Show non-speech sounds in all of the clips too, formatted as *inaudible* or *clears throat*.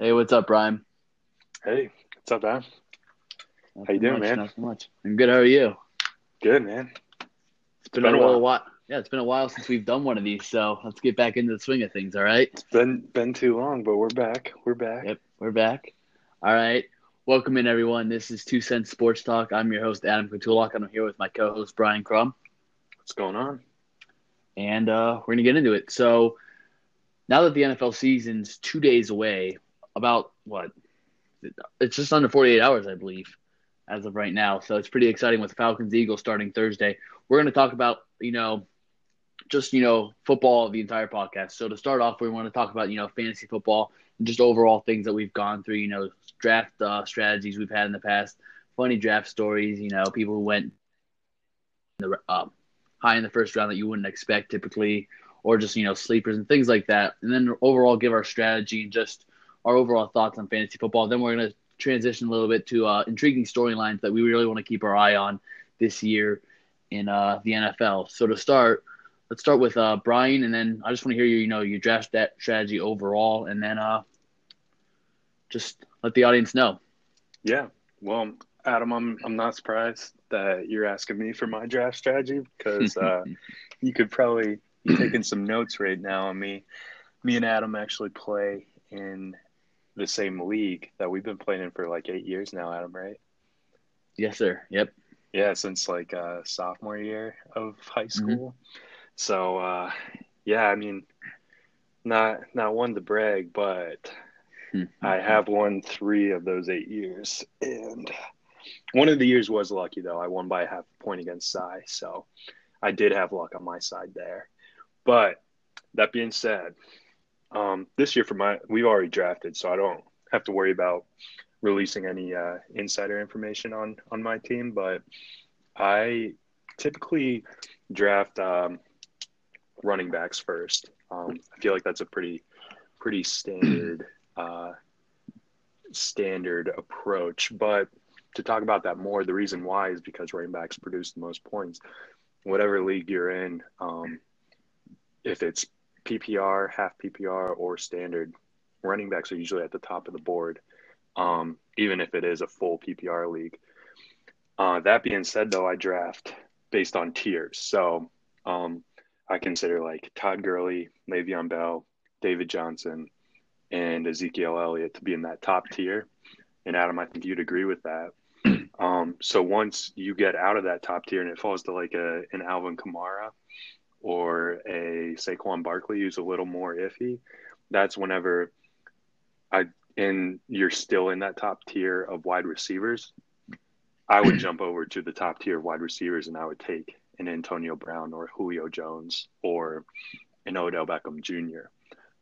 Hey, what's up, Brian? Hey, what's up? Not How you doing, much, man? Not so much. I'm good. How are you? Good, man. It's been, been a while. while. Yeah, it's been a while since we've done one of these, so let's get back into the swing of things. All right. It's been been too long, but we're back. We're back. Yep, we're back. All right. Welcome in, everyone. This is Two Cents Sports Talk. I'm your host, Adam Kutulak, and I'm here with my co-host Brian Crum, What's going on? and uh, we're gonna get into it. So now that the NFL season's two days away, about what? It's just under 48 hours, I believe, as of right now. So it's pretty exciting with Falcons Eagles starting Thursday. We're going to talk about, you know, just, you know, football the entire podcast. So to start off, we want to talk about, you know, fantasy football and just overall things that we've gone through, you know, draft uh, strategies we've had in the past, funny draft stories, you know, people who went the, um, high in the first round that you wouldn't expect typically, or just, you know, sleepers and things like that. And then overall give our strategy and just our overall thoughts on fantasy football. Then we're going to transition a little bit to uh, intriguing storylines that we really want to keep our eye on this year in uh, the NFL. So to start, let's start with uh, Brian, and then I just want to hear your, you know, your draft that strategy overall, and then uh, just let the audience know. Yeah. Well, Adam, I'm I'm not surprised that you're asking me for my draft strategy because uh, *laughs* you could probably be taking some notes right now on me. Me and Adam actually play in the same league that we've been playing in for like eight years now, Adam, right? Yes, sir. Yep. Yeah, since like uh, sophomore year of high school. So uh, yeah, I mean, not not one to brag, but I have won three of those eight years, and one of the years was lucky though. I won by a half point against Cy, so I did have luck on my side there. But that being said, um, this year for my we've already drafted, so I don't have to worry about releasing any uh, insider information on on my team. But I typically draft um, running backs first. Um, I feel like that's a pretty pretty standard uh, standard approach. But to talk about that more, the reason why is because running backs produce the most points. Whatever league you're in, um, if it's PPR, half PPR, or standard, running backs are usually at the top of the board, um, even if it is a full PPR league. Uh, that being said, though, I draft based on tiers. So um, I consider like Todd Gurley, Le'Veon Bell, David Johnson, and Ezekiel Elliott to be in that top tier. And Adam, I think you'd agree with that. *clears throat* Um, so once you get out of that top tier and it falls to like a an Alvin Kamara or a Saquon Barkley who's a little more iffy, that's whenever I and you're still in that top tier of wide receivers, I would jump over to the top tier of wide receivers and I would take an Antonio Brown or Julio Jones or an Odell Beckham Jr.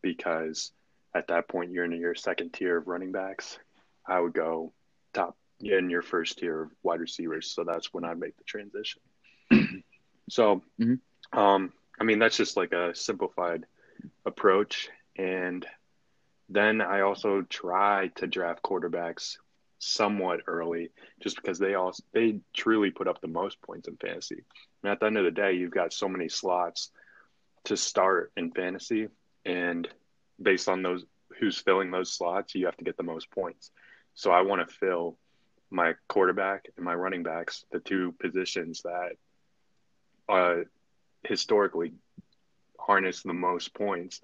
because at that point you're in your second tier of running backs. I would go top in your first tier of wide receivers. So that's when I'd make the transition. *clears throat* so, Mhm. Um, I mean, that's just like a simplified approach. And then I also try to draft quarterbacks somewhat early just because they all they truly put up the most points in fantasy. And at the end of the day, you've got so many slots to start in fantasy and based on those who's filling those slots, you have to get the most points. So I want to fill my quarterback and my running backs, the two positions that uh, historically harness the most points.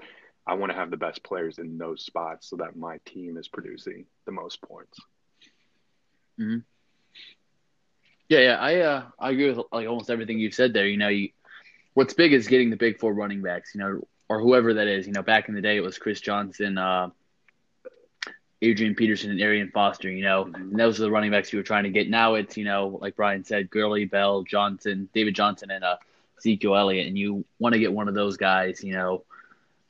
I want to have the best players in those spots so that my team is producing the most points. Yeah, yeah. I uh, I agree with like almost everything you've said there. You know, you, what's big is getting the big four running backs. You know, or whoever that is. You know, back in the day, it was Chris Johnson, uh, Adrian Peterson, and Arian Foster. You know, Mhm. and those are the running backs you were trying to get. Now it's you know, like Brian said, Gurley, Bell, Johnson, David Johnson, and uh, Ezekiel Elliott, and you want to get one of those guys. You know,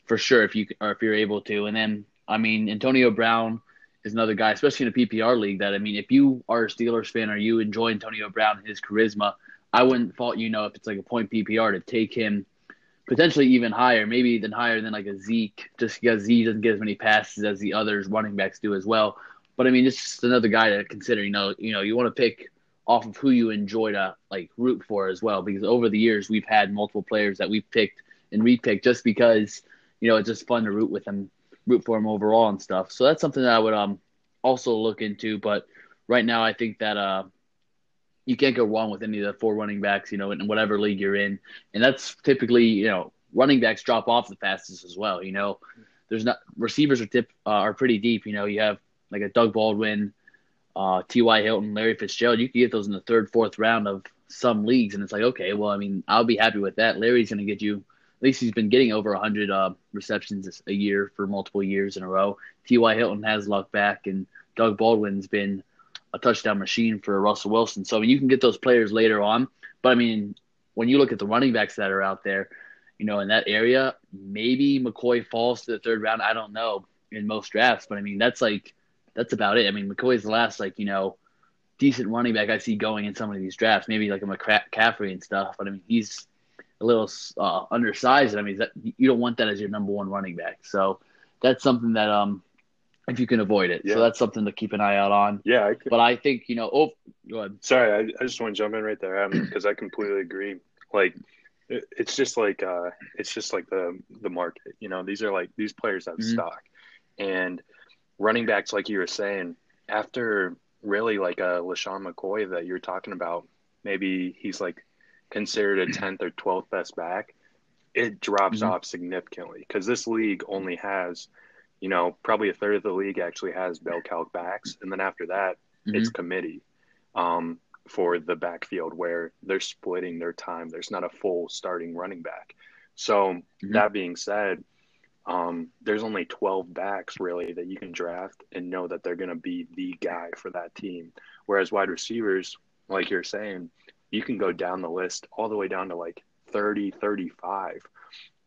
for sure if you or if you're able to. And then I mean, Antonio Brown is another guy, especially in a PPR league. That I mean, if you are a Steelers fan or you enjoy Antonio Brown and his charisma, I wouldn't fault you know if it's like a point PPR to take him potentially even higher, maybe even higher than like a Zeke, just because Zeke doesn't get as many passes as the others running backs do as well. But I mean, it's just another guy to consider. You know, you know, you want to pick off of who you enjoy to like root for as well, because over the years we've had multiple players that we've picked and repicked just because you know it's just fun to root with them root for them overall and stuff. So that's something that I would um also look into. But right now, I think that uh you can't go wrong with any of the four running backs, you know, in whatever league you're in, and that's typically you know running backs drop off the fastest as well. You know, there's not receivers are tip uh, are pretty deep. You know, you have like a Doug Baldwin, uh, T.Y. Hilton, Larry Fitzgerald. You can get those in the third, fourth round of some leagues, and it's like okay, well, I mean, I'll be happy with that. Larry's going to get you. At least he's been getting over 100 uh, receptions a year for multiple years in a row. T.Y. Hilton has Luck back, and Doug Baldwin's been a touchdown machine for Russell Wilson. So you can get those players later on. But I mean, when you look at the running backs that are out there, you know, in that area, maybe McCoy falls to the third round. I don't know in most drafts, but I mean, that's like, that's about it. I mean, McCoy's the last, like, you know, decent running back I see going in some of these drafts, maybe like a McCaffrey and stuff. But I mean, he's a little uh, undersized. I mean, that, you don't want that as your number one running back. So that's something that, um, if you can avoid it. Yeah. So that's something to keep an eye out on. Yeah. I but I think, you know, oh, go ahead. Sorry, I, I just want to jump in right there because I completely agree. Like, it's just like uh, it's just like the the market. You know, these are like these players have mm-hmm. stock, and running backs, like you were saying, after really like a LeSean McCoy that you're talking about, maybe he's like considered a tenth or twelfth best back. It drops mm-hmm. off significantly because this league only has, you know, probably a third of the league actually has bell cow backs, and then after that, mm-hmm. it's committee. Um, for the backfield where they're splitting their time. There's not a full starting running back. So mm-hmm. that being said, um, there's only 12 backs really that you can draft and know that they're going to be the guy for that team. Whereas wide receivers, like you're saying, you can go down the list all the way down to like 30, 35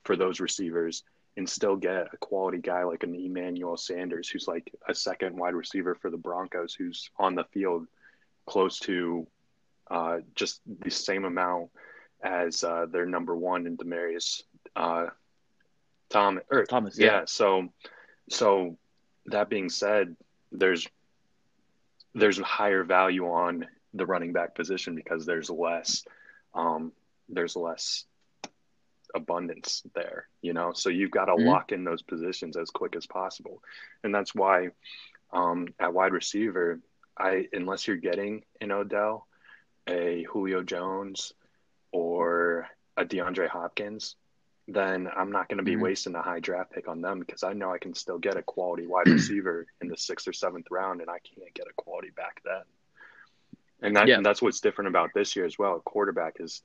for those receivers and still get a quality guy like an Emmanuel Sanders, who's like a second wide receiver for the Broncos, who's on the field close to uh, just the same amount as uh, their number one in Demaryius uh, Tom or Thomas. Yeah. yeah. So, so that being said, there's there's a higher value on the running back position because there's less um, there's less abundance there, you know. So you've got to mm-hmm. lock in those positions as quick as possible, and that's why um, at wide receiver, I unless you're getting an Odell, a Julio Jones, or a DeAndre Hopkins, then I'm not going to be mm-hmm. wasting a high draft pick on them because I know I can still get a *clears throat* quality wide receiver in the sixth or seventh round, and I can't get a quality back then. And that yeah. and that's what's different about this year as well. Quarterback is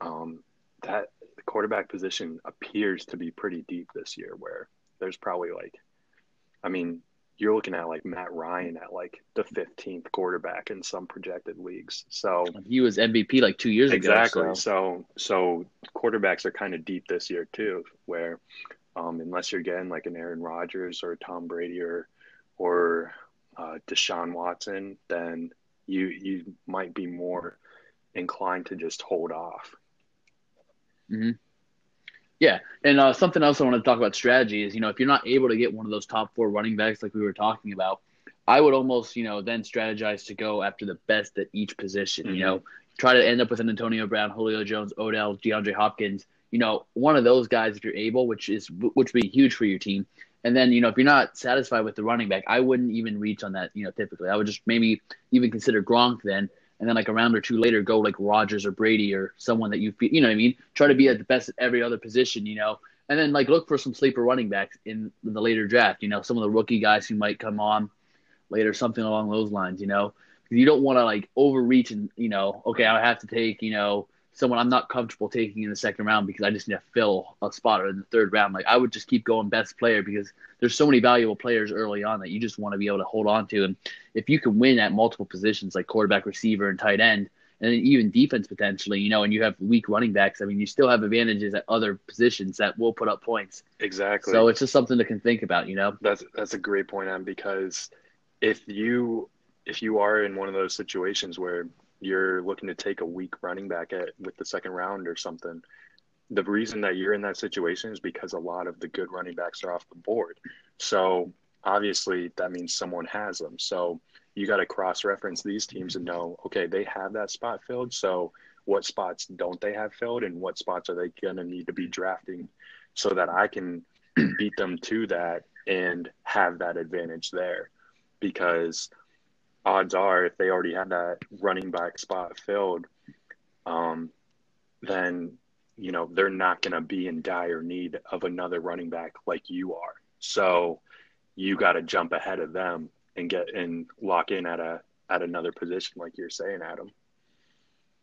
um, that the quarterback position appears to be pretty deep this year, where there's probably like, I mean, you're looking at like Matt Ryan at like the 15th quarterback in some projected leagues. So he was MVP like two years exactly. ago. Exactly. So. so so quarterbacks are kind of deep this year too, where um, unless you're getting like an Aaron Rodgers or Tom Brady or or uh, Deshaun Watson, then you you might be more inclined to just hold off. Mm-hmm. Yeah, and uh, something else I want to talk about strategy is you know if you're not able to get one of those top four running backs like we were talking about, I would almost you know then strategize to go after the best at each position. Mm-hmm. You know, try to end up with an Antonio Brown, Julio Jones, Odell, DeAndre Hopkins. You know, one of those guys if you're able, which is which would be huge for your team. And then you know if you're not satisfied with the running back, I wouldn't even reach on that. You know, typically I would just maybe even consider Gronk then and then like a round or two later go like Rodgers or Brady or someone that you feel, you know what I mean? Try to be at the best at every other position, you know, and then like look for some sleeper running backs in the later draft, you know, some of the rookie guys who might come on later, something along those lines, you know, you don't want to like overreach and, you know, okay, I have to take, you know, someone I'm not comfortable taking in the second round because I just need to fill a spot or in the third round. Like I would just keep going best player because there's so many valuable players early on that you just want to be able to hold on to. And if you can win at multiple positions like quarterback, receiver, and tight end, and even defense potentially, you know, and you have weak running backs, I mean, you still have advantages at other positions that will put up points. Exactly. So it's just something to can think about, you know. That's that's a great point, on because if you if you are in one of those situations where you're looking to take a weak running back at with the second round or something, the reason that you're in that situation is because a lot of the good running backs are off the board. So obviously that means someone has them. So you got to cross reference these teams and know, okay, they have that spot filled. So what spots don't they have filled and what spots are they going to need to be drafting so that I can *clears throat* beat them to that and have that advantage there because odds are if they already had that running back spot filled, um, then you know they're not going to be in dire need of another running back like you are. So you got to jump ahead of them and get and lock in at a at another position like you're saying, Adam.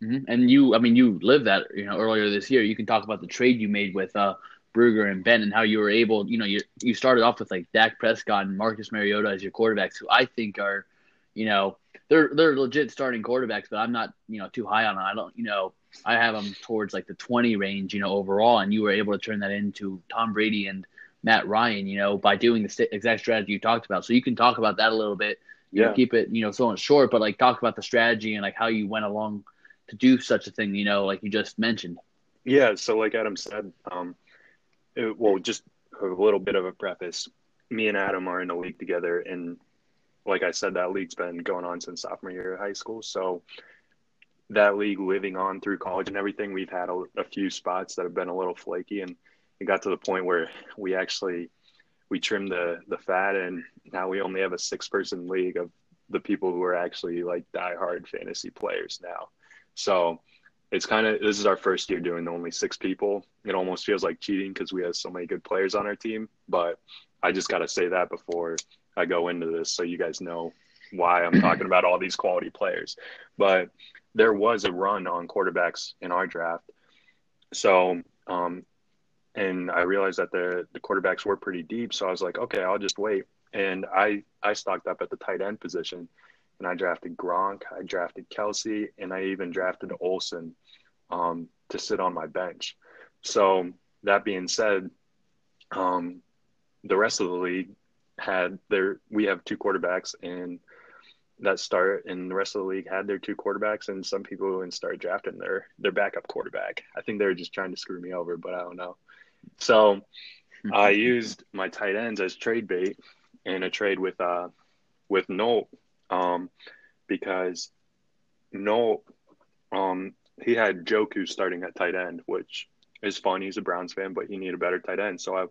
Mm-hmm. And you, I mean, you lived that you know earlier this year. You can talk about the trade you made with uh, Brugger and Ben and how you were able, you know, you you started off with like Dak Prescott and Marcus Mariota as your quarterbacks, who I think are, you know, they're they're legit starting quarterbacks, but I'm not, you know, too high on them. I don't, you know, I have them towards like the 20 range, you know, overall, and you were able to turn that into Tom Brady and Matt Ryan, you know, by doing the exact strategy you talked about. So you can talk about that a little bit. You yeah. Know, keep it, you know, so short, but like talk about the strategy and like how you went along to do such a thing, you know, like you just mentioned. Yeah. So like Adam said, um, it, well, just a little bit of a preface. Me and Adam are in a league together, and like I said, that league's been going on since sophomore year of high school. So that league living on through college and everything, we've had a, a few spots that have been a little flaky, and it got to the point where we actually we trimmed the the fat, and now we only have a six person league of the people who are actually like diehard fantasy players now. So it's kind of this is our first year doing only six people. It almost feels like cheating because we have so many good players on our team. But I just got to say that before I go into this, so you guys know why I'm talking about all these quality players. But there was a run on quarterbacks in our draft, so um, and I realized that the the quarterbacks were pretty deep. So I was like, okay, I'll just wait. And I I stocked up at the tight end position and I drafted Gronk, I drafted Kelce, and I even drafted Olsen um, to sit on my bench. So that being said, um, the rest of the league had their we have two quarterbacks and that start and the rest of the league had their two quarterbacks and some people even start drafting their their backup quarterback. I think they were just trying to screw me over, but I don't know. So I *laughs* used my tight ends as trade bait in a trade with uh with Nolt um, because no, um, he had Njoku starting at tight end, which is fun. He's a Browns fan, but he needed a better tight end. So I,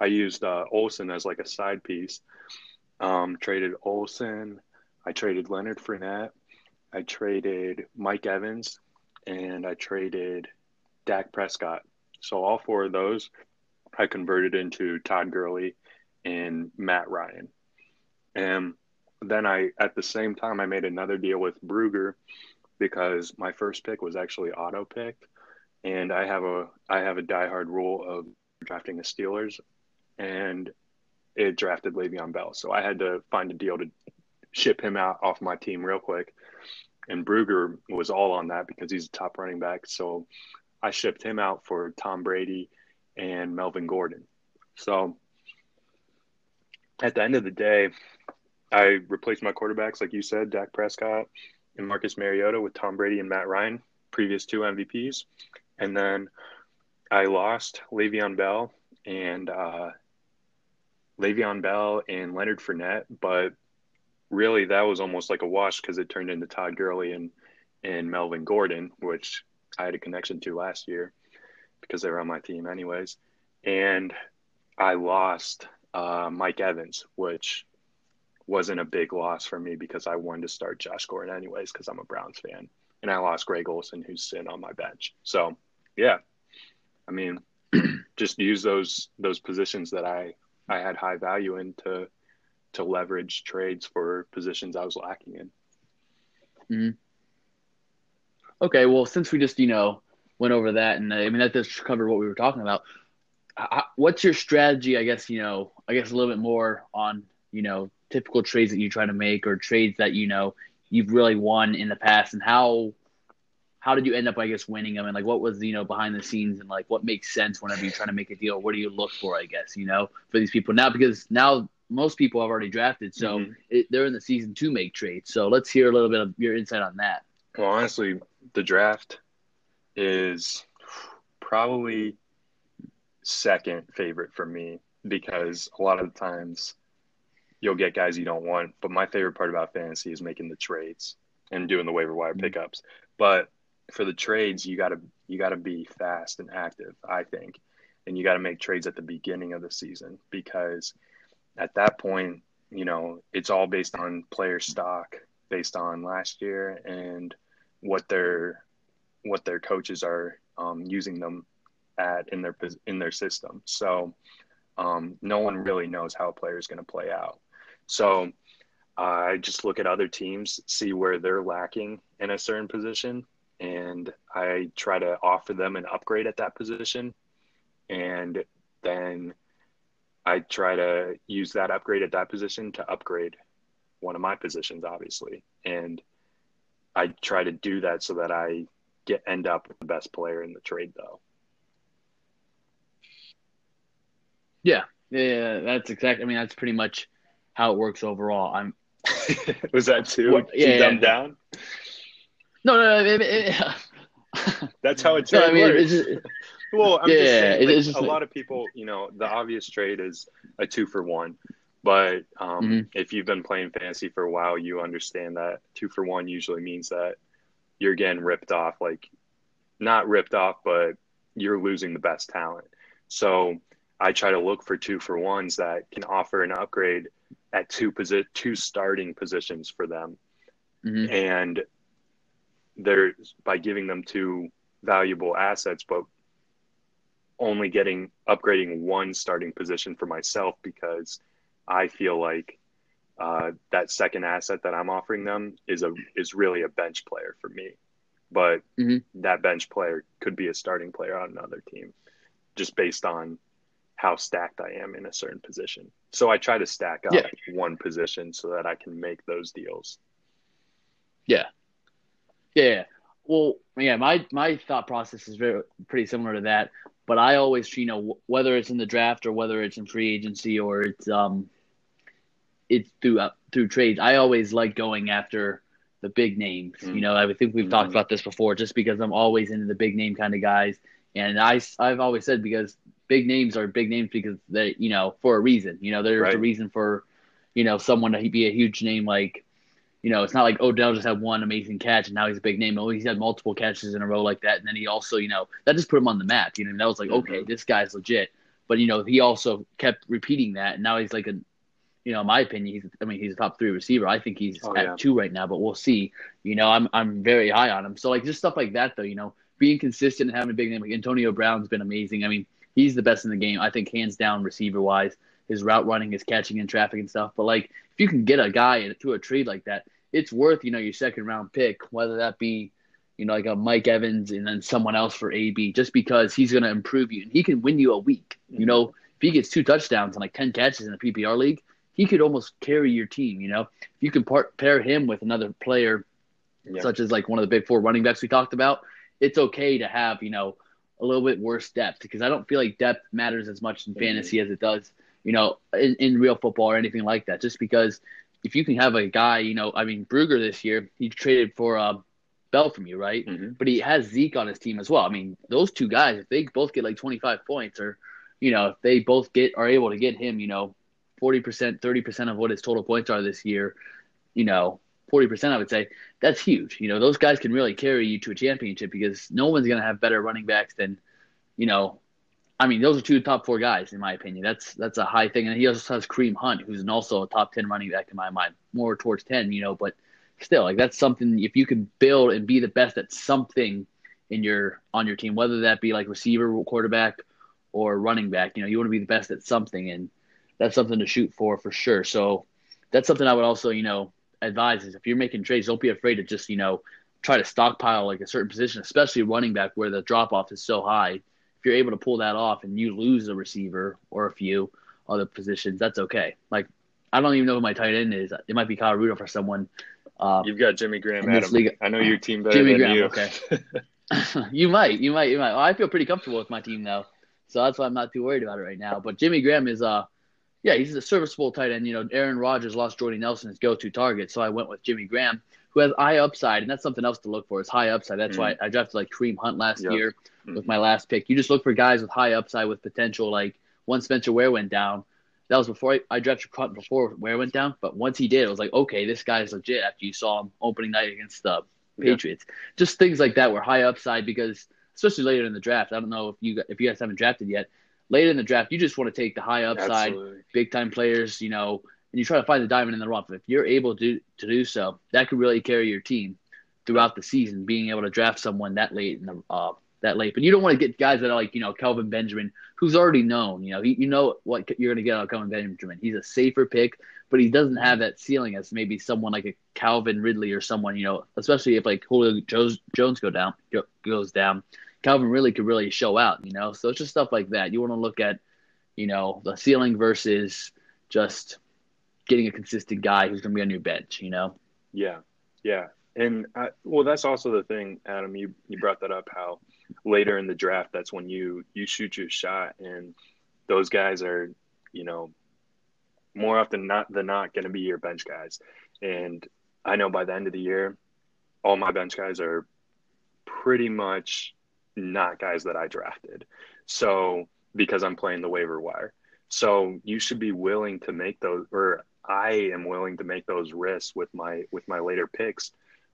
I used uh, Olsen as like a side piece. Um, traded Olsen. I traded Leonard Fournette. I traded Mike Evans, and I traded Dak Prescott. So all four of those, I converted into Todd Gurley and Matt Ryan. And then I, at the same time, I made another deal with Brugger because my first pick was actually auto picked, and I have a I have a diehard rule of drafting the Steelers, and it drafted Le'Veon Bell, so I had to find a deal to ship him out off my team real quick, and Bruger was all on that because he's a top running back, so I shipped him out for Tom Brady and Melvin Gordon. So at the end of the day, I replaced my quarterbacks, like you said, Dak Prescott and Marcus Mariota with Tom Brady and Matt Ryan, previous two MVPs. And then I lost Le'Veon Bell and uh, Le'Veon Bell and Leonard Fournette, but really that was almost like a wash because it turned into Todd Gurley and and Melvin Gordon, which I had a connection to last year because they were on my team anyways. And I lost uh, Mike Evans, which wasn't a big loss for me because I wanted to start Josh Gordon anyways because I'm a Browns fan, and I lost Greg Olsen who's sitting on my bench. So yeah, I mean, *clears throat* just use those those positions that I I had high value in to to leverage trades for positions I was lacking in. Mm-hmm. Okay, well, since we just you know went over that, and I mean that just covered what we were talking about. What's your strategy? I guess you know. I guess a little bit more on you know typical trades that you try to make or trades that you know you've really won in the past and how how did you end up i guess winning them and like what was you know behind the scenes and like what makes sense whenever you're trying to make a deal what do you look for i guess you know for these people now because now most people have already drafted so mm-hmm. it, they're in the season to make trades so let's hear a little bit of your insight on that well honestly the draft is probably second favorite for me because a lot of the times you'll get guys you don't want. But my favorite part about fantasy is making the trades and doing the waiver wire mm-hmm. pickups. But for the trades, you gotta you gotta be fast and active, I think, and you got to make trades at the beginning of the season because at that point, you know, it's all based on player stock, based on last year and what their what their coaches are um, using them at in their in their system. So um, no one really knows how a player is going to play out. So I just look at other teams, see where they're lacking in a certain position, and I try to offer them an upgrade at that position. And then I try to use that upgrade at that position to upgrade one of my positions, obviously. And I try to do that so that I get end up with the best player in the trade, though. Yeah, yeah, that's exactly. I mean, that's pretty much how it works overall. I'm. *laughs* Was that too? What, yeah, yeah. down. No, no, no. It, it, *laughs* that's how it no, I mean, works. *laughs* Well, I'm yeah, just saying, like, just a like, lot of people, you know, the obvious trade is a two for one. But um, mm-hmm. if you've been playing fantasy for a while, you understand that two for one usually means that you're getting ripped off. Like, not ripped off, but you're losing the best talent. So I try to look for two for ones that can offer an upgrade at two posi- two starting positions for them, mm-hmm. and they're by giving them two valuable assets, but only getting upgrading one starting position for myself because I feel like uh, that second asset that I'm offering them is a is really a bench player for me, but mm-hmm. that bench player could be a starting player on another team, just based on how stacked I am in a certain position. So I try to stack up yeah. one position so that I can make those deals. Yeah. Yeah. Well, yeah, my my thought process is very pretty similar to that, but I always, you know, whether it's in the draft or whether it's in free agency or it's um it's through uh, through trades, I always like going after the big names. Mm-hmm. You know, I think we've mm-hmm. talked about this before just because I'm always into the big name kind of guys. And I, I've always said because big names are big names because they, you know, for a reason. You know, there's right. a reason for, you know, someone to be a huge name like, you know, it's not like Odell just had one amazing catch and now he's a big name. Oh, he's had multiple catches in a row like that, and then he also, you know, that just put him on the map. You know, that was like, mm-hmm. okay, this guy's legit. But you know, he also kept repeating that, and now he's like a, you know, in my opinion, he's. I mean, he's a top three receiver. I think he's oh, at yeah. two right now, but we'll see. You know, I'm I'm very high on him. So like just stuff like that, though. You know, being consistent and having a big name like Antonio Brown's been amazing. I mean, he's the best in the game. I think hands down receiver wise, his route running, his catching in traffic and stuff. But like if you can get a guy to a trade like that, it's worth you know your second round pick, whether that be you know like a Mike Evans and then someone else for AB, just because he's going to improve you and he can win you a week. Mm-hmm. You know, if he gets two touchdowns and like ten catches in a PPR league, he could almost carry your team. You know, if you can part, pair him with another player, yeah. such as like one of the big four running backs we talked about, it's okay to have you know a little bit worse depth because I don't feel like depth matters as much in mm-hmm. fantasy as it does, you know, in, in real football or anything like that. Just because if you can have a guy, you know, I mean, Bruger this year, he traded for uh, Bell from you, right? Mm-hmm. But he has Zeke on his team as well. I mean, those two guys, if they both get like 25 points or, you know, if they both get are able to get him, you know, 40%, 30% of what his total points are this year, you know, 40%, I would say, that's huge. You know, those guys can really carry you to a championship because no one's going to have better running backs than, you know, I mean, those are two top four guys in my opinion. That's that's a high thing, and he also has Kareem Hunt, who's also a top ten running back in my mind, more towards ten, you know. But still, like that's something if you can build and be the best at something in your on your team, whether that be like receiver, quarterback, or running back, you know, you want to be the best at something, and that's something to shoot for for sure. So that's something I would also, you know, advise is if you're making trades, don't be afraid to just you know try to stockpile like a certain position, especially running back where the drop off is so high. You're able to pull that off and you lose a receiver or a few other positions, that's okay. Like I don't even know who my tight end is. It might be Kyle Rudolph or someone. Uh, You've got Jimmy Graham. Adam. League. I know your team better Jimmy than Graham, you. Okay. *laughs* *laughs* you might, you might, you might. Well, I feel pretty comfortable with my team though, so that's why I'm not too worried about it right now. But Jimmy Graham is uh yeah, he's a serviceable tight end. You know, Aaron Rodgers lost Jordy Nelson his go-to target, so I went with Jimmy Graham, who has high upside, and that's something else to look for. Is high upside. That's mm why I drafted like Kareem Hunt last yep. year with my last pick. You just look for guys with high upside with potential. Like once Spencer Ware went down, that was before I, I drafted Hunt before Ware went down. But once he did, it was like, okay, this guy's legit. After you saw him opening night against the Patriots, just things like that were high upside because especially later in the draft. I don't know if you if you guys haven't drafted yet later in the draft, you just want to take the high upside, Absolutely. big time players, you know, and you try to find the diamond in the rough. If you're able to to do so, that could really carry your team throughout the season. Being able to draft someone that late in the uh, that late, but you don't want to get guys that are like you know Kelvin Benjamin, who's already known. You know, he, you know what you're going to get out of Kelvin Benjamin. He's a safer pick, but he doesn't have that ceiling as maybe someone like a Calvin Ridley or someone. You know, especially if like Julio Jones, Jones go down goes down. Calvin really could really show out, you know. So it's just stuff like that. You want to look at, you know, the ceiling versus just getting a consistent guy who's going to be on your bench, you know. Yeah, yeah, and I, well, that's also the thing, Adam. You you brought that up how later in the draft that's when you you shoot your shot, and those guys are, you know, more often not than not going to be your bench guys. And I know by the end of the year, all my bench guys are pretty much not guys that I drafted. So because I'm playing the waiver wire. So you should be willing to make those or I am willing to make those risks with my with my later picks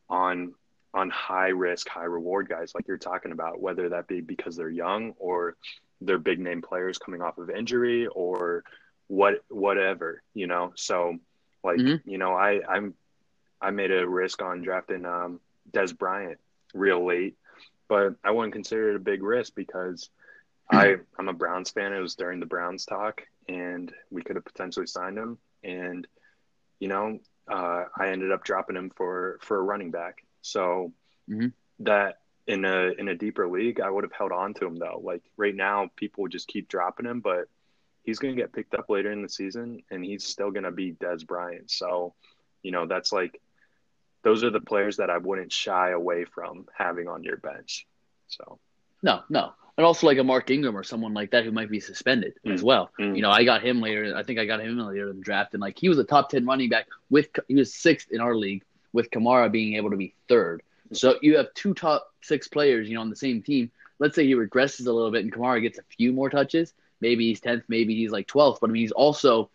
on on high risk, high reward guys like you're talking about, whether that be because they're young or they're big name players coming off of injury or what whatever, you know. So like, mm-hmm. you know, I I'm I made a risk on drafting um Dez Bryant real late but I wouldn't consider it a big risk because I I'm a Browns fan. It was during the Browns talk, and we could have potentially signed him. And you know, uh, I ended up dropping him for for a running back. So mm-hmm. that in a in a deeper league, I would have held on to him though. Like right now, people would just keep dropping him, but he's going to get picked up later in the season, and he's still going to be Dez Bryant. So, you know, that's like those are the players that I wouldn't shy away from having on your bench. So no, no, and also like a Mark Ingram or someone like that who might be suspended mm. as well. Mm. You know, I got him later. I think I got him later in the draft, and like he was a top ten running back with he was sixth in our league with Kamara being able to be third. So you have two top six players, you know, on the same team. Let's say he regresses a little bit and Kamara gets a few more touches. Maybe he's tenth, maybe he's like twelfth. But I mean, he's also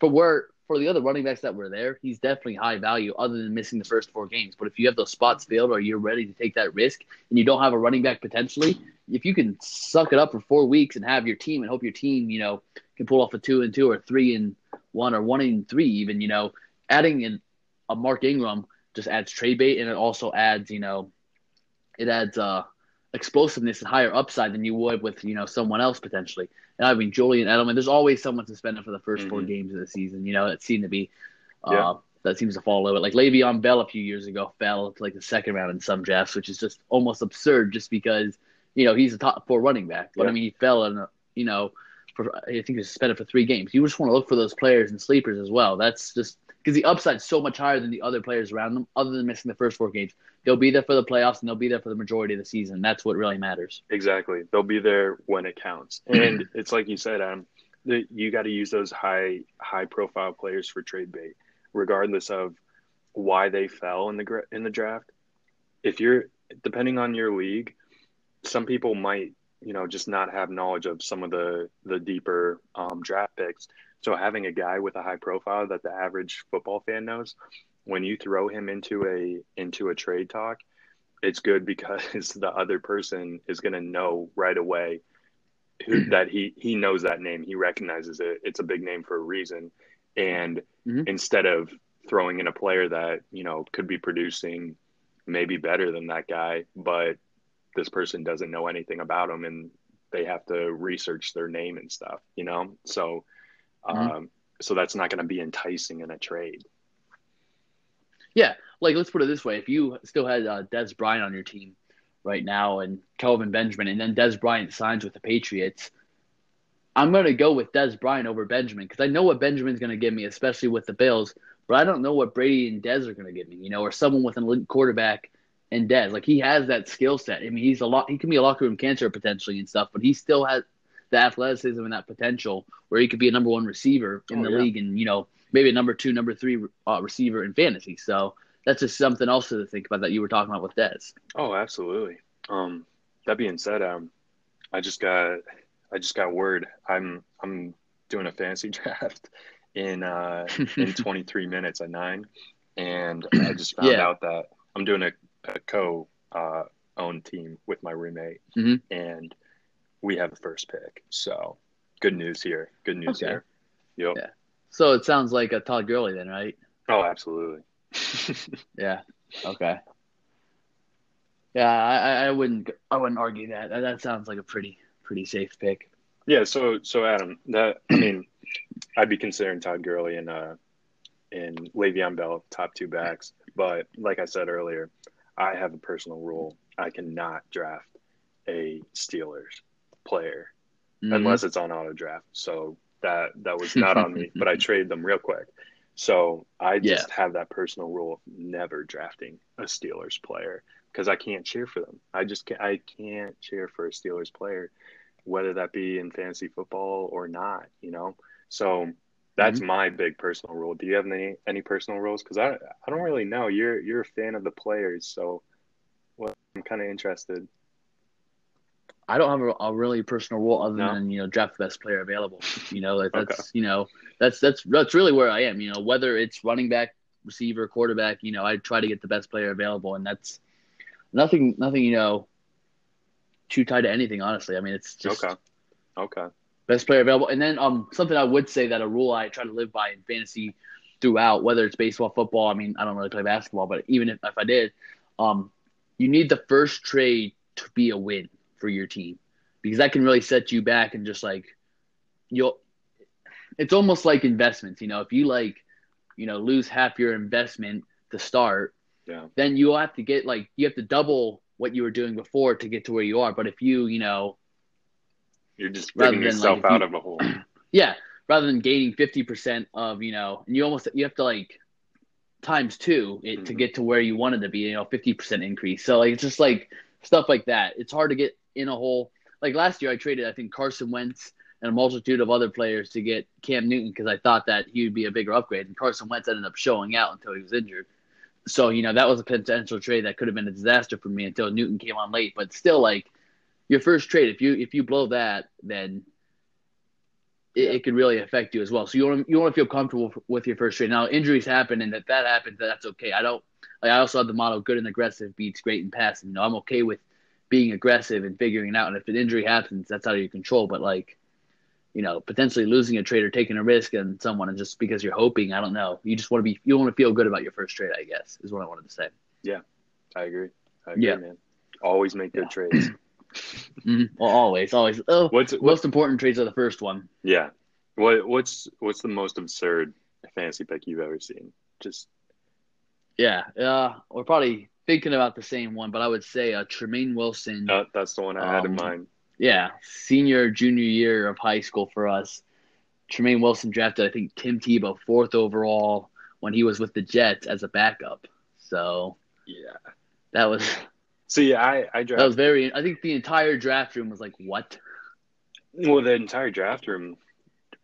for where for the other running backs that were there, he's definitely high value other than missing the first four games. But if you have those spots filled or you're ready to take that risk and you don't have a running back potentially, if you can suck it up for four weeks and have your team and hope your team, you know, can pull off a two and two or three and one or one and three even, you know, adding in a Mark Ingram just adds trade bait and it also adds, you know, it adds uh explosiveness and higher upside than you would with you know someone else potentially. And I mean Julian Edelman. There's always someone suspended for the 1st mm-hmm. four games of the season. You know that seemed to be. Uh, yeah. That seems to fall a little bit. Like Le'Veon Bell a few years ago fell to like the second round in some drafts, which is just almost absurd, just because you know he's a top four running back. But yeah. I mean, he fell in, you know, for I think he was suspended for three games. You just want to look for those players and sleepers as well. That's just because the upside's so much higher than the other players around them, other than missing the first four games. They'll be there for the playoffs and they'll be there for the majority of the season. That's what really matters. Exactly. They'll be there when it counts. And it's like you said, Adam, you got to use those high high profile players for trade bait, regardless of why they fell in the in the draft. If you're depending on your league, some people might you know just not have knowledge of some of the the deeper um, draft picks so having a guy with a high profile that the average football fan knows, when you throw him into a into a trade talk, it's good because *laughs* the other person is going to know right away who, *clears throat* that he he knows that name. He recognizes it. It's a big name for a reason. And mm-hmm. instead of throwing in a player that you know could be producing maybe better than that guy, but this person doesn't know anything about him and they have to research their name and stuff, you know? So Mm-hmm. Um, so that's not going to be enticing in a trade. Yeah, like let's put it this way: if you still had uh, Dez Bryant on your team right now and Kelvin Benjamin, and then Dez Bryant signs with the Patriots, I'm going to go with Dez Bryant over Benjamin because I know what Benjamin's going to give me, especially with the Bills. But I don't know what Brady and Dez are going to give me, you know, or someone with an elite quarterback and Dez. Like he has that skill set. I mean, he's a lot. He can be a locker room cancer potentially and stuff, but he still has the athleticism and that potential where he could be a number one receiver in oh, the yeah. league and, you know, maybe a number two, number three uh, receiver in fantasy. So that's just something else to think about that you were talking about with Dez. Oh, absolutely. Um, that being said, um, I just got, I just got word. I'm, I'm doing a fantasy *laughs* draft in, uh, in *laughs* 23 minutes at nine. And I just found yeah. out that I'm doing a, a co, uh, owned team with my roommate. Mm-hmm. And we have the first pick. So good news here. Good news okay. here. Yep. Yeah. So it sounds like a Todd Gurley then, right? Oh, absolutely. *laughs* yeah. Okay. Yeah, I, I wouldn't I wouldn't argue that. that. That sounds like a pretty pretty safe pick. Yeah. So so Adam, that I mean, I'd be considering Todd Gurley and uh and Le'Veon Bell top two backs, but like I said earlier, I have a personal rule. I cannot draft a Steelers player mm-hmm. unless it's on auto draft. So that that was not on me, but I *laughs* traded them real quick. So I just yeah. have that personal rule of never drafting a Steelers player because I can't cheer for them. I just can't, I can't cheer for a Steelers player, whether that be in fantasy football or not. You know, so that's mm-hmm. my big personal rule. Do you have any any personal rules? Because I I don't really know. You're you're a fan of the players, so well, I'm kind of interested. I don't have a, a really personal rule other no? than you know draft the best player available. You know like that's okay. you know that's that's that's really where I am. You know whether it's running back, receiver, quarterback. You know I try to get the best player available, and that's nothing nothing you know too tied to anything. Honestly, I mean it's just okay. Okay. Best player available, and then um something I would say that a rule I try to live by in fantasy throughout, whether it's baseball, football. I mean I don't really play basketball, but even if, if I did, um you need the first trade to be a win for your team because that can really set you back and just like you'll it's almost like investments you know if you like you know lose half your investment to start yeah. then you'll have to get like you have to double what you were doing before to get to where you are but if you you know you're just digging yourself like, out you, of a hole *clears throat* yeah rather than gaining 50% of you know and you almost you have to like times two it, mm-hmm. to get to where you wanted to be you know 50% increase so like it's just like stuff like that it's hard to get in a hole. Like last year, I traded I think Carson Wentz and a multitude of other players to get Cam Newton because I thought that he would be a bigger upgrade. And Carson Wentz ended up showing out until he was injured. So you know that was a potential trade that could have been a disaster for me until Newton came on late. But still, like your first trade, if you if you blow that, then it, it could really affect you as well. So you want you want to feel comfortable with your first trade. Now injuries happen, and if that happens, that's okay. I don't. Like I also have the motto: good and aggressive beats great and passing. You know, I'm okay with being aggressive and figuring it out. And if an injury happens, that's out of your control. But like, you know, potentially losing a trade or taking a risk and someone and just because you're hoping, I don't know. You just want to be, you want to feel good about your first trade, I guess, is what I wanted to say. Yeah, I agree. I agree, yeah. man. Always make good yeah. trades. *clears throat* mm-hmm. Well, always, always. Oh, what's most what, important trades are the first one. Yeah. What what's what's the most absurd fantasy pick you've ever seen? Just yeah, uh, we're probably thinking about the same one, but I would say uh, Trumaine Wilson. Uh, that's the one I had um, in mind. Yeah, senior junior year of high school for us. Tremaine Wilson drafted, I think, Tim Tebow fourth overall when he was with the Jets as a backup. So yeah, that was. *laughs* See, I I drafted. *laughs* That was very. I think the entire draft room was like, "What?" Well, the entire draft room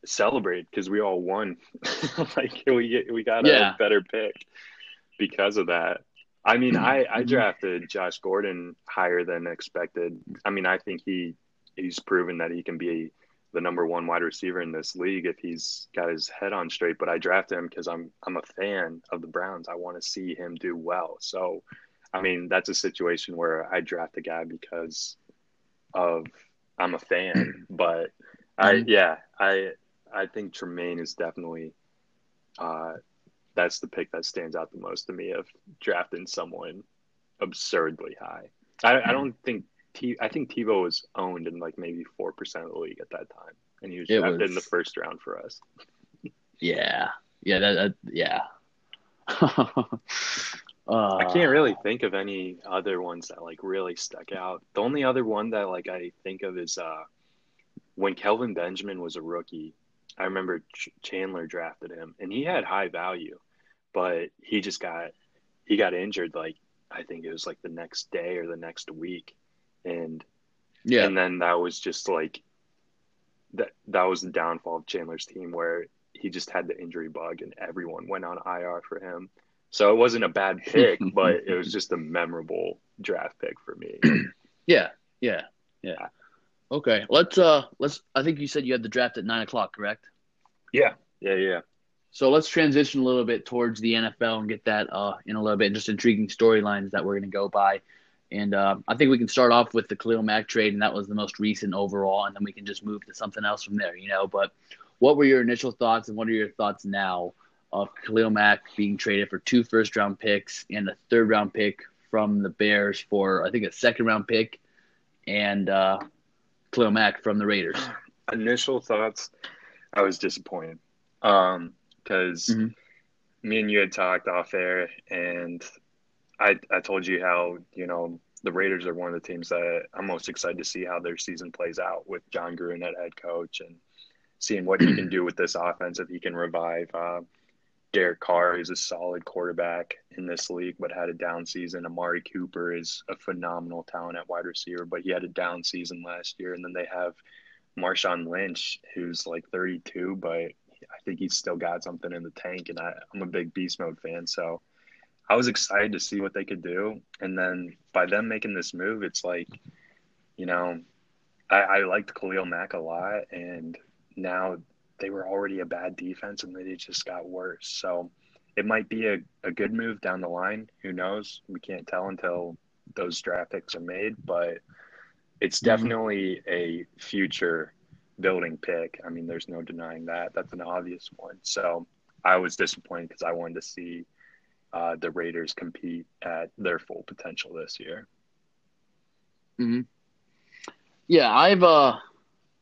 celebrated because we all won. *laughs* like we we got yeah. a better pick because of that. I mean, I, *clears throat* I drafted Josh Gordon higher than expected. I mean, I think he he's proven that he can be the number one wide receiver in this league if he's got his head on straight. But I drafted him because I'm I'm a fan of the Browns. I want to see him do well. So, I mean, that's a situation where I draft a guy because of I'm a fan. *clears throat* But I mm-hmm. yeah I I think Trumaine is definitely uh, that's the pick that stands out the most to me of drafting someone absurdly high. I, I don't think T. I think Tebow was owned in like maybe four percent of the league at that time, and he was it drafted was... in the first round for us. yeah, yeah, that, that yeah. *laughs* uh, I can't really think of any other ones that like really stuck out. The only other one that like I think of is uh, when Kelvin Benjamin was a rookie. I remember Ch- Chandler drafted him, and he had high value but he just got he got injured like I think it was like the next day or the next week, and yeah, and then that was just like that that was the downfall of Chandler's team where he just had the injury bug and everyone went on IR for him. So it wasn't a bad pick, *laughs* but it was just a memorable draft pick for me. *clears throat* Yeah, yeah, yeah. Okay, let's uh, let's. I think you said you had the draft at nine o'clock, correct? Yeah, yeah, yeah. So let's transition a little bit towards the NFL and get that uh, in a little bit. Just intriguing storylines that we're going to go by. And uh, I think we can start off with the Khalil Mack trade, and that was the most recent overall, and then we can just move to something else from there, you know. But what were your initial thoughts, and what are your thoughts now of Khalil Mack being traded for two first round picks and a third round pick from the Bears for, I think, a second round pick, and uh, Khalil Mack from the Raiders? Initial thoughts I was disappointed because mm-hmm. me and you had talked off air, and I I told you how you know the Raiders are one of the teams that I'm most excited to see how their season plays out with Jon Gruden at head coach and seeing what he can do with this offense if he can revive uh, Derek Carr, who's a solid quarterback in this league, but had a down season. Amari Cooper is a phenomenal talent at wide receiver, but he had a down season last year. And then they have Marshawn Lynch, who's like 32, but I think he's still got something in the tank. And I, I'm a big beast mode fan, so I was excited to see what they could do. And then by them making this move, it's like, you know, I, I liked Khalil Mack a lot, and now they were already a bad defense, and they just got worse. So it might be a, a good move down the line. Who knows? We can't tell until those draft picks are made, but it's mm-hmm. definitely a future building pick. I mean, there's no denying that. That's an obvious one. So I was disappointed because I wanted to see uh, the Raiders compete at their full potential this year. Mm-hmm. Yeah, I've uh,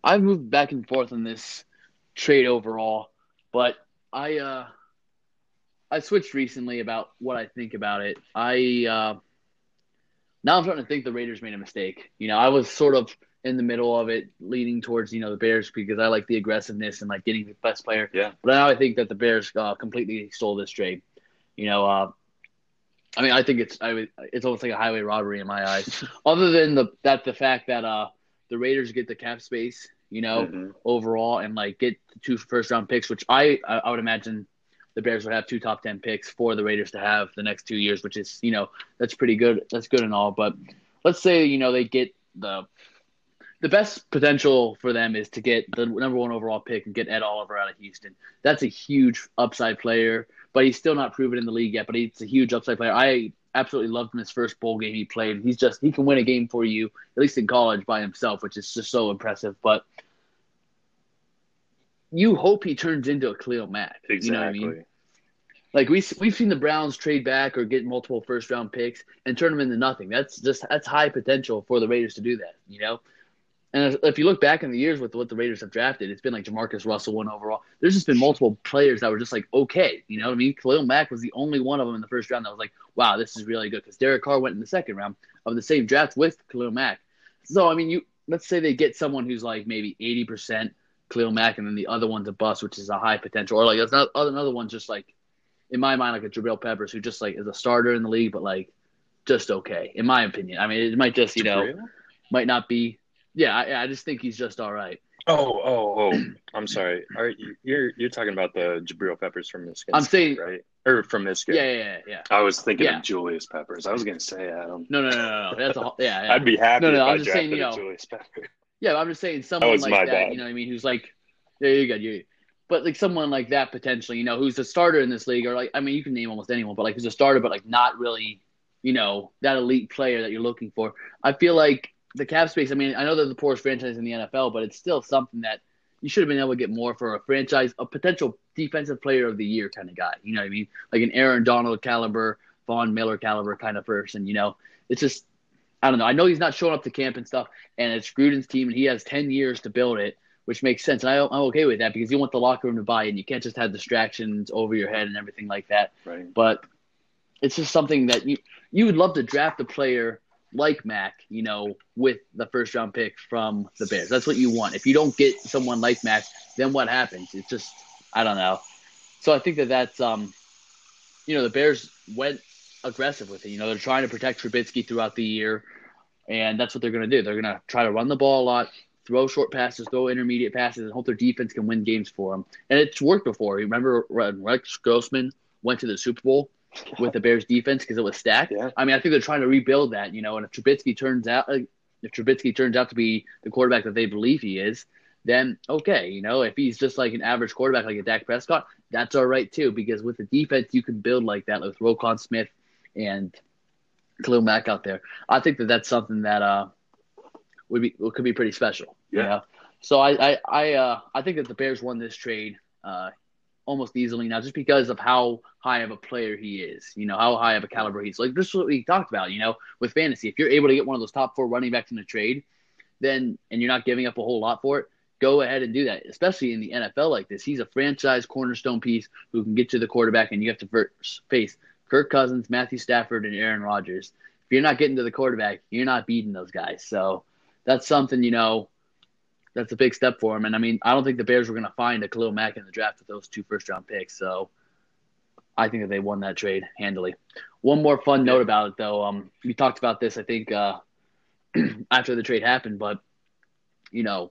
I've moved back and forth on this trade overall, but I uh, I switched recently about what I think about it. I uh, now I'm starting to think the Raiders made a mistake. You know, I was sort of in the middle of it, leaning towards you know the Bears because I like the aggressiveness and like getting the best player. Yeah. But now I think that the Bears uh, completely stole this trade. You know, uh, I mean, I think it's I it's almost like a highway robbery in my eyes. *laughs* Other than the that the fact that uh the Raiders get the cap space, you know, mm-hmm. overall, and like get two first round picks, which I I would imagine the Bears would have two top ten picks for the Raiders to have the next two years, which is you know that's pretty good. That's good and all, but let's say you know they get the the best potential for them is to get the number one overall pick and get Ed Oliver out of Houston. That's a huge upside player but he's still not proven in the league yet. But he's a huge upside player. I absolutely loved him his first bowl game he played. He's just he can win a game for you, at least in college by himself, which is just so impressive. But you hope he turns into a Khalil Mack. Exactly. You know what I mean? Like we we've seen the Browns trade back or get multiple first round picks and turn them into nothing. That's just that's high potential for the Raiders to do that. You know, and if you look back in the years with what the Raiders have drafted, it's been like JaMarcus Russell one overall. There's just been multiple players that were just like okay, you know what I mean? Khalil Mack was the only one of them in the first round that was like, wow, this is really good because Derek Carr went in the second round of the same draft with Khalil Mack. So I mean, you let's say they get someone who's like maybe eighty percent Khalil Mack, and then the other one's a bust, which is a high potential, or like another another one's just like in my mind like a Jabril Peppers who just like is a starter in the league, but like just okay in my opinion. I mean, it might just you know might not be yeah, I, I just think he's just all right. Oh, oh, oh! I'm sorry. Are you, you're you're talking about the Jabril Peppers from Michigan? I'm saying right or from Michigan. Yeah, yeah, yeah. I was thinking yeah. of Julius Peppers. I was gonna say Adam. No, no, no, no, no. That's a yeah. yeah. I'd be happy. No, no. I'm just saying, you know, Julius Peppers. Yeah, I'm just saying someone like that. Bad. You know what I mean? Who's like, yeah, you're good. You, but like someone like that potentially, you know, who's a starter in this league, or like, I mean, you can name almost anyone, but like who's a starter, but like not really, you know, that elite player that you're looking for. I feel like the cap space. I mean, I know they're the poorest franchise in the NFL, but it's still something that you should have been able to get more for a franchise, a potential defensive player of the year kind of guy. You know what I mean? Like an Aaron Donald caliber, Von Miller caliber kind of person. You know, it's just I don't know. I know he's not showing up to camp and stuff, and it's Gruden's team, and he has ten years to build it, which makes sense. And I, am okay with that because you want the locker room to buy in. You can't just have distractions over your head and everything like that. Right. But it's just something that you you would love to draft a player like Mack, you know, with the first round pick from the Bears. That's what you want. If you don't get someone like Mack, then what happens? It's just I don't know. So I think that that's um, you know, the Bears went aggressive with it. You know, they're trying to protect Trubisky throughout the year, and that's what they're going to do. They're going to try to run the ball a lot, throw short passes, throw intermediate passes, and hope their defense can win games for them. And it's worked before. Remember when Rex Grossman went to the Super Bowl? With the Bears defense because it was stacked. Yeah. I mean, I think they're trying to rebuild that, you know. And if Trubisky turns out, if Trubisky turns out to be the quarterback that they believe he is, then okay, you know, if he's just like an average quarterback like a Dak Prescott, that's all right too. Because with the defense, you can build like that with Roquan Smith and Khalil Mack out there. I think that that's something that uh would be could be pretty special. Yeah. You know? So I I I, uh, I think that the Bears won this trade uh, almost easily now, just because of how high of a player he is. You know how high of a caliber he's. Like this is what we talked about. You know with fantasy, if you're able to get one of those top four running backs in a trade, then and you're not giving up a whole lot for it, go ahead and do that. Especially in the NFL like this, he's a franchise cornerstone piece who can get to the quarterback, and you have to face Kirk Cousins, Matthew Stafford, and Aaron Rodgers. If you're not getting to the quarterback, you're not beating those guys. So that's something you know. That's a big step for him. And I mean, I don't think the Bears were going to find a Khalil Mack in the draft with those two first round picks. So I think that they won that trade handily. One more fun note about it, though. Um, we talked about this, I think, uh, *clears throat* after the trade happened, but you know,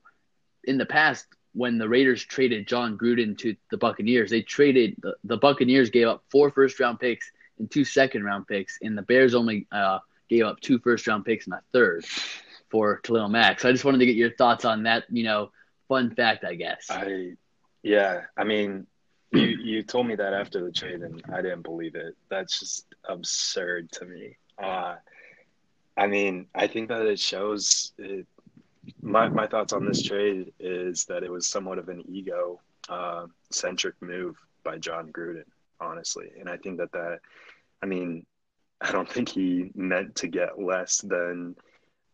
in the past, when the Raiders traded Jon Gruden to the Buccaneers, they traded the, the Buccaneers gave up four first round picks and two second round picks, and the Bears only uh, gave up two first round picks and a third for Khalil Mack. So I just wanted to get your thoughts on that, you know, fun fact, I guess. I, yeah, I mean, you you told me that after the trade, and I didn't believe it. That's just absurd to me. Uh, I mean, I think that it shows. It, my my thoughts on this trade is that it was somewhat of an ego uh, centric move by Jon Gruden, honestly, and I think that that, I mean, I don't think he meant to get less than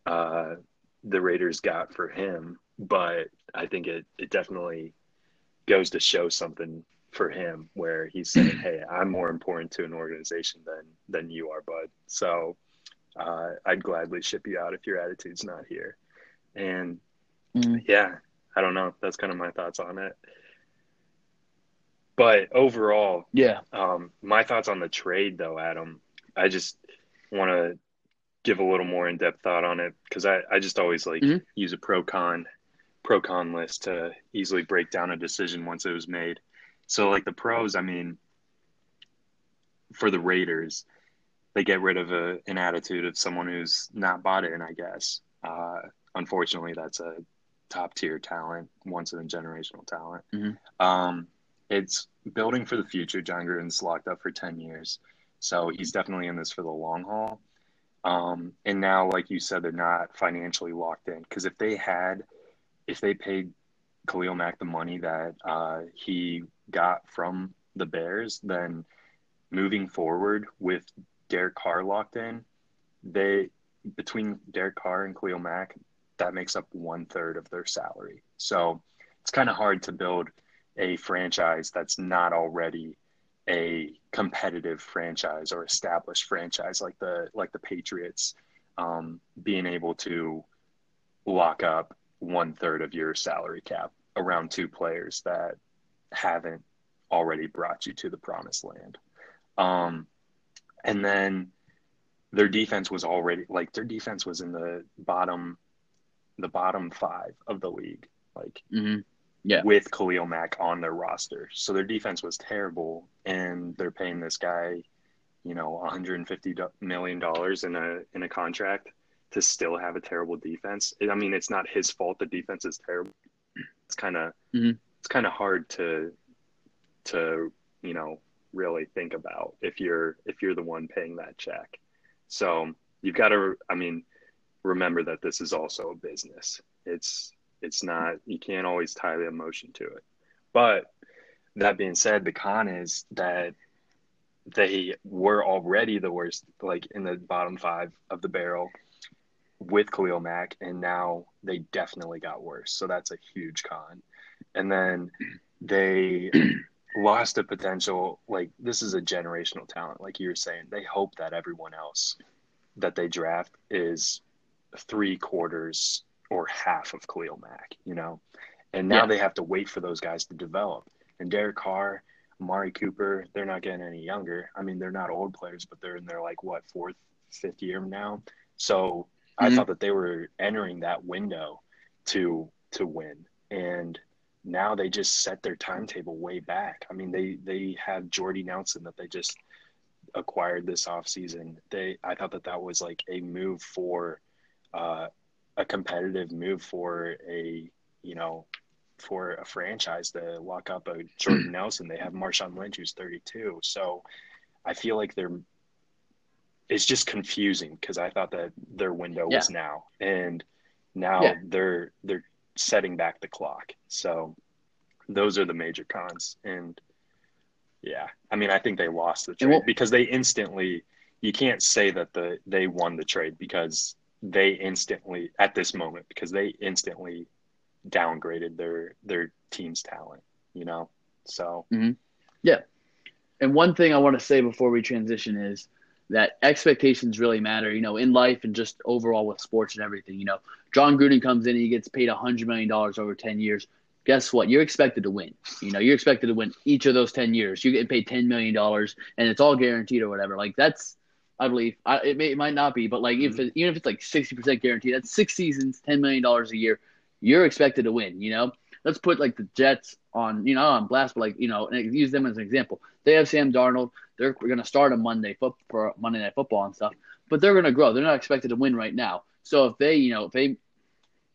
uh, the Raiders got for him, but I think it it definitely goes to show something for him where he's saying, *clears throat* "Hey, I'm more important to an organization than than you are, bud." So uh, I'd gladly ship you out if your attitude's not here. And mm. yeah, I don't know. That's kind of my thoughts on it. But overall, yeah. Um, my thoughts on the trade, though, Adam. I just want to give a little more in depth thought on it because I, I just always like mm-hmm. use a pro con pro con list to easily break down a decision once it was made. So like the pros, I mean, for the Raiders, they get rid of a, an attitude of someone who's not bought in, I guess. Uh, unfortunately, that's a top tier talent, once in a generational talent. Mm-hmm. Um, it's building for the future. Jon Gruden's locked up for 10 years. So he's definitely in this for the long haul. Um, and now, like you said, they're not financially locked in because if they had, if they paid Khalil Mack the money that uh, he got from the Bears, then moving forward with Derek Carr locked in, they between Derek Carr and Khalil Mack, that makes up one third of their salary. So it's kind of hard to build a franchise that's not already a competitive franchise or established franchise like the like the Patriots, um, being able to lock up one third of your salary cap around two players that haven't already brought you to the promised land. Um, and then their defense was already like their defense was in the bottom, the bottom five of the league. Like mm-hmm yeah. with Khalil Mack on their roster. So their defense was terrible, and they're paying this guy, you know, 150 million dollars in a in a contract to still have a terrible defense. I mean, it's not his fault. The defense is terrible. It's kind of mm-hmm. it's kind of hard to to you know really think about if you're if you're the one paying that check. So you've got to. I mean, remember that this is also a business. It's it's not you can't always tie the emotion to it. But that being said, the con is that they were already the worst, like in the bottom five of the barrel with Khalil Mack, and now they definitely got worse. So that's a huge con. And then they *clears throat* lost a potential, like this is a generational talent, like you were saying. They hope that everyone else that they draft is three quarters or half of Khalil Mack, you know? And now yeah. they have to wait for those guys to develop. And Derek Carr, Amari Cooper, they're not getting any younger. I mean, they're not old players, but they're in their like what fourth, fifth year now. So mm-hmm. I thought that they were entering that window to to win. And now they just set their timetable way back. I mean, they they have Jordy Nelson that they just acquired this offseason. They I thought that that was like a move for uh, a competitive move for a you know for a franchise to lock up a Jordan hmm. Nelson. They have Marshawn Lynch who's 32. So I feel like they're it's just confusing because I thought that their window yeah. was now, and now yeah. they're they're setting back the clock. So those are the major cons, and yeah, I mean I think they lost the trade well, because they instantly. You can't say that the they won the trade because they instantly at this moment because they instantly downgraded their their team's talent. You know, so mm-hmm. yeah. And one thing I want to say before we transition is that expectations really matter, you know, in life and just overall with sports and everything. You know, Jon Gruden comes in and he gets paid $100 million over 10 years. Guess what? You're expected to win. You know, you're expected to win each of those 10 years. You're getting paid $10 million and it's all guaranteed or whatever. Like, that's, I believe, I, it, may, it might not be, but like, mm-hmm. if it, even if it's like 60% guaranteed, that's six seasons, $10 million a year. You're expected to win, you know? Let's put like the Jets on, you know, on blast, but like, you know, and use them as an example. They have Sam Darnold. They're going to start a Monday foot for Monday Night Football and stuff, but they're going to grow. They're not expected to win right now. So if they, you know, if they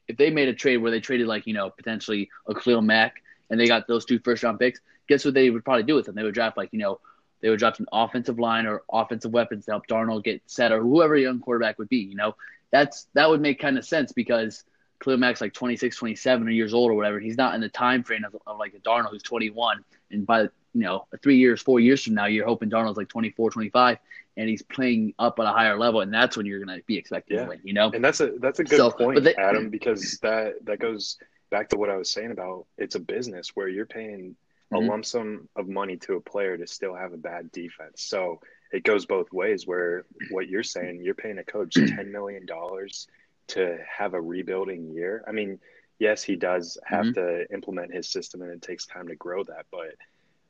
if they made a trade where they traded like you know potentially a Khalil Mack and they got those two first round picks, guess what they would probably do with them? They would draft like you know they would draft an offensive line or offensive weapons to help Darnold get set or whoever young quarterback would be. You know that's that would make kind of sense because Khalil Mack's like 26, 27 years old or whatever. He's not in the time frame of, of like a Darnold who's 21 and by you know, three years, four years from now, you're hoping Darnold's like 24, 25, and he's playing up at a higher level, and that's when you're going to be expected yeah. to win. You know, and that's a that's a good so, point, they, Adam, because that that goes back to what I was saying about it's a business where you're paying a mm-hmm. lump sum of money to a player to still have a bad defense. So it goes both ways. Where what you're saying, you're paying a coach *clears throat* ten million dollars to have a rebuilding year. I mean, yes, he does have mm-hmm. to implement his system, and it takes time to grow that, but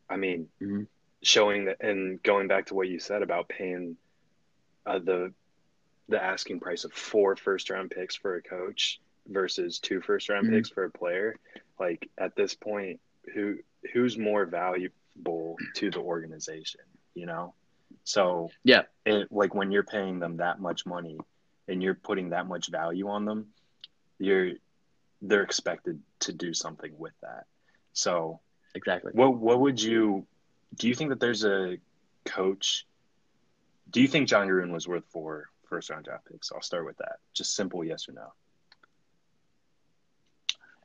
I mean, mm-hmm. showing that and going back to what you said about paying uh, the the asking price of four first round picks for a coach versus two first round mm-hmm. picks for a player, like at this point, who who's more valuable to the organization, you know? So yeah, it, like when you're paying them that much money and you're putting that much value on them, you're they're expected to do something with that. So exactly. What what would you do you think that there's a coach do you think Jon Gruden was worth four first round draft picks? I'll start with that. Just simple yes or no.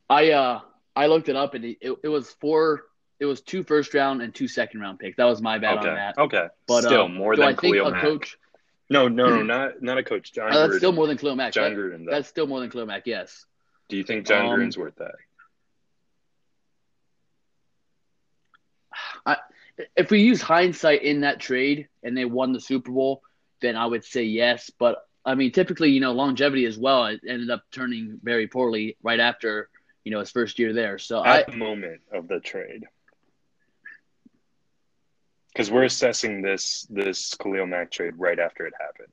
I uh I looked it up and it, it, it was four it was two first round and two second round picks. That was my bad okay. on that. Okay. But still uh, more than Khalil Mack. Coach, no, no, no, not not a coach. John. Uh, that's still more than Khalil Mack. John that, Gruden. Though. That's still more than Khalil Mack. Yes. Do you think John um, Gruden's worth that? I, if we use hindsight in that trade and they won the Super Bowl, then I would say yes. But I mean, typically, you know, longevity as well. It ended up turning very poorly right after you know his first year there. So at I, the moment of the trade, because we're assessing this this Khalil Mack trade right after it happened.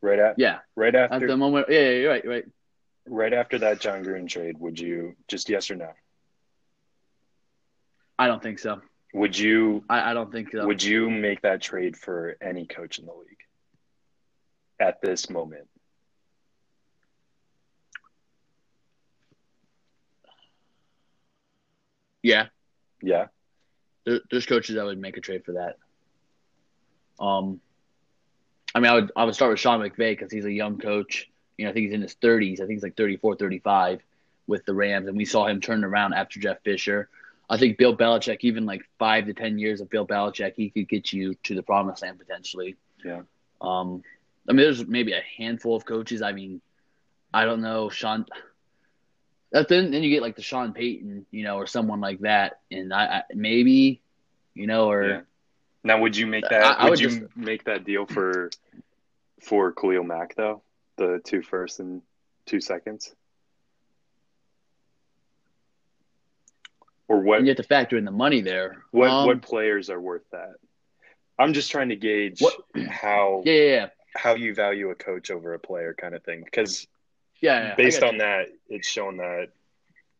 Right at yeah, right after at the moment. Yeah, yeah, right, right. Right after that Jon Gruden trade, would you just yes or no? I don't think so. Would you? I, I don't think so. Would you make that trade for any coach in the league at this moment? Yeah. Yeah. There, there's coaches that would make a trade for that. Um, I mean, I would I would start with Sean McVay because he's a young coach. You know, I think he's in his 30s. I think he's like 34, 35 with the Rams, and we saw him turn around after Jeff Fisher. I think Bill Belichick, even like five to ten years of Bill Belichick, he could get you to the promised land potentially. Yeah. Um, I mean, there's maybe a handful of coaches. I mean, I don't know, Sean. Then then you get like the Sean Payton, you know, or someone like that, and I, I maybe, you know, or. Yeah. Now, would you make that? I, I would, would you just, make that deal for for Khalil Mack though? The two first and two seconds. or what you have to factor in the money there. What um, what players are worth that? I'm just trying to gauge what, how yeah, yeah, yeah, how you value a coach over a player kind of thing because yeah, yeah based on you. that it's shown that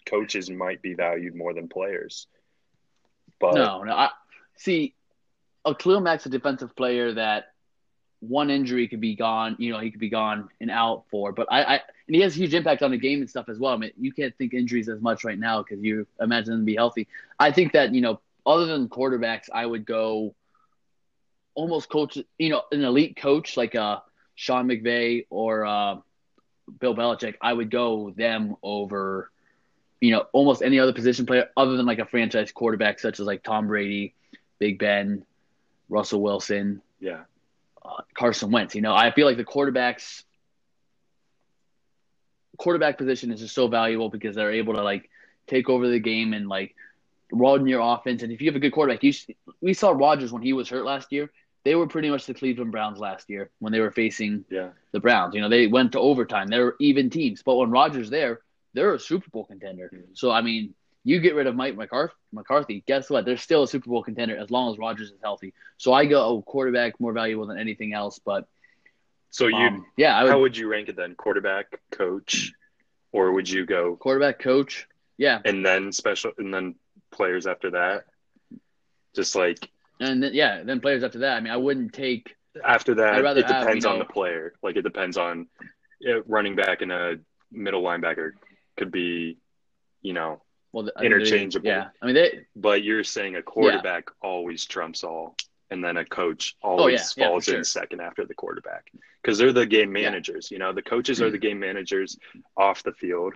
coaches might be valued more than players. But no, no, I see. A Khalil Mack's a defensive player that one injury could be gone. You know, he could be gone and out for. But I, I and he has a huge impact on the game and stuff as well. I mean, you can't think injuries as much right now because you imagine them to be healthy. I think that you know, other than quarterbacks, I would go. almost coach, you know, an elite coach like uh, Sean McVay or uh, Bill Belichick, I would go them over, you know, almost any other position player other than like a franchise quarterback such as like Tom Brady, Big Ben, Russell Wilson, Yeah. uh, Carson Wentz. You know, I feel like the quarterbacks quarterback position is just so valuable because they're able to like take over the game and like run your offense. And if you have a good quarterback, you we saw Rodgers when he was hurt last year. They were pretty much the Cleveland Browns last year when they were facing Yeah. the Browns. You know, they went to overtime. They were even teams. But when Rodgers there, they're a Super Bowl contender. Mhm. So I mean, you get rid of Mike McCarthy, guess what? They're still a Super Bowl contender as long as Rodgers is healthy. So I go oh, quarterback more valuable than anything else. But So you, um, yeah, I would how would you rank it then? Quarterback, coach, or would you go quarterback coach. Yeah, and then special and then players after that? Just like and then, yeah, then players after that. I mean, I wouldn't take. after that, it have, depends you on know- the player. Like it depends on yeah, running back and a middle linebacker could be, you know. Well, they- Interchangeable. Yeah, I mean they. But you're saying a quarterback always trumps all, and then a coach always Oh, yeah, yeah, falls for in sure. second after the quarterback because they're the game Yeah. managers. You know, the coaches are the game managers off the field,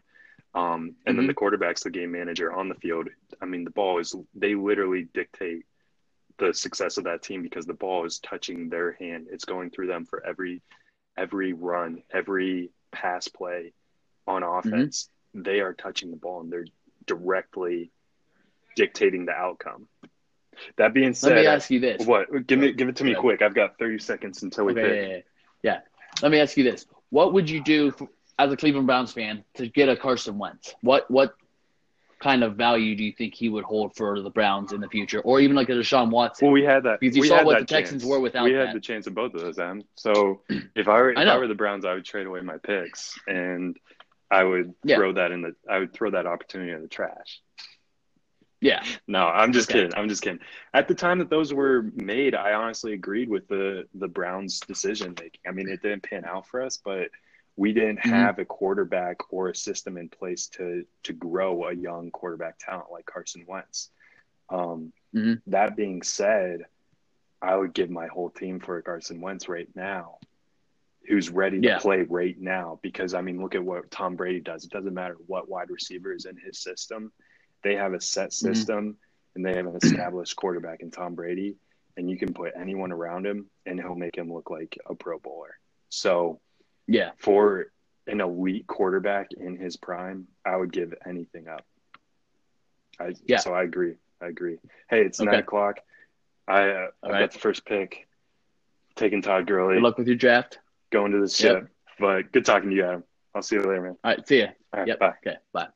um, and then Mhm. the quarterback's the game manager on the field. I mean, the ball is they literally dictate the success of that team because the ball is touching their hand. It's going through them for every every run, every pass play on Mm-hmm. offense. They are touching the ball and they're directly dictating the outcome. That being said, Let me ask you this. what? Give me give it to me Okay. quick. I've got 30 seconds until we Okay, pick. yeah, yeah, yeah. Let me ask you this: What would you do for, as a Cleveland Browns fan to get a Carson Wentz? What what kind of value do you think he would hold for the Browns in the future, or even like a Deshaun Watson? Well, we had that. Because you we saw had what that the Texans chance. were without We that. had the chance of both of those, Em. So *clears throat* if I were if I I, were the Browns, I would trade away my picks and I would Yeah. throw that in the I would throw that opportunity in the trash. yeah, No, I'm just Okay. kidding. I'm just kidding. At the time that those were made, I honestly agreed with the the Browns' decision making. I mean, it didn't pan out for us, but we didn't Mhm. have a quarterback or a system in place to to grow a young quarterback talent like Carson Wentz. Um, Mhm. That being said, I would give my whole team for a Carson Wentz right now, who's ready to Yeah. play right now. Because I mean, look at what Tom Brady does. It doesn't matter what wide receiver is in his system; they have a set Mhm. system and they have an established quarterback in Tom Brady, and you can put anyone around him, and he'll make him look like a Pro Bowler. So yeah. for an elite quarterback in his prime, I would give anything up. I, Yeah. So I agree. I agree. Hey, it's Okay. nine o'clock. I uh, I right. got the first pick. Taking Todd Gurley, Good luck with your draft. going to the Yep. ship. But good talking to you, Adam. I'll see you later, man. All right, see ya. All right, Yep. bye. Okay, bye.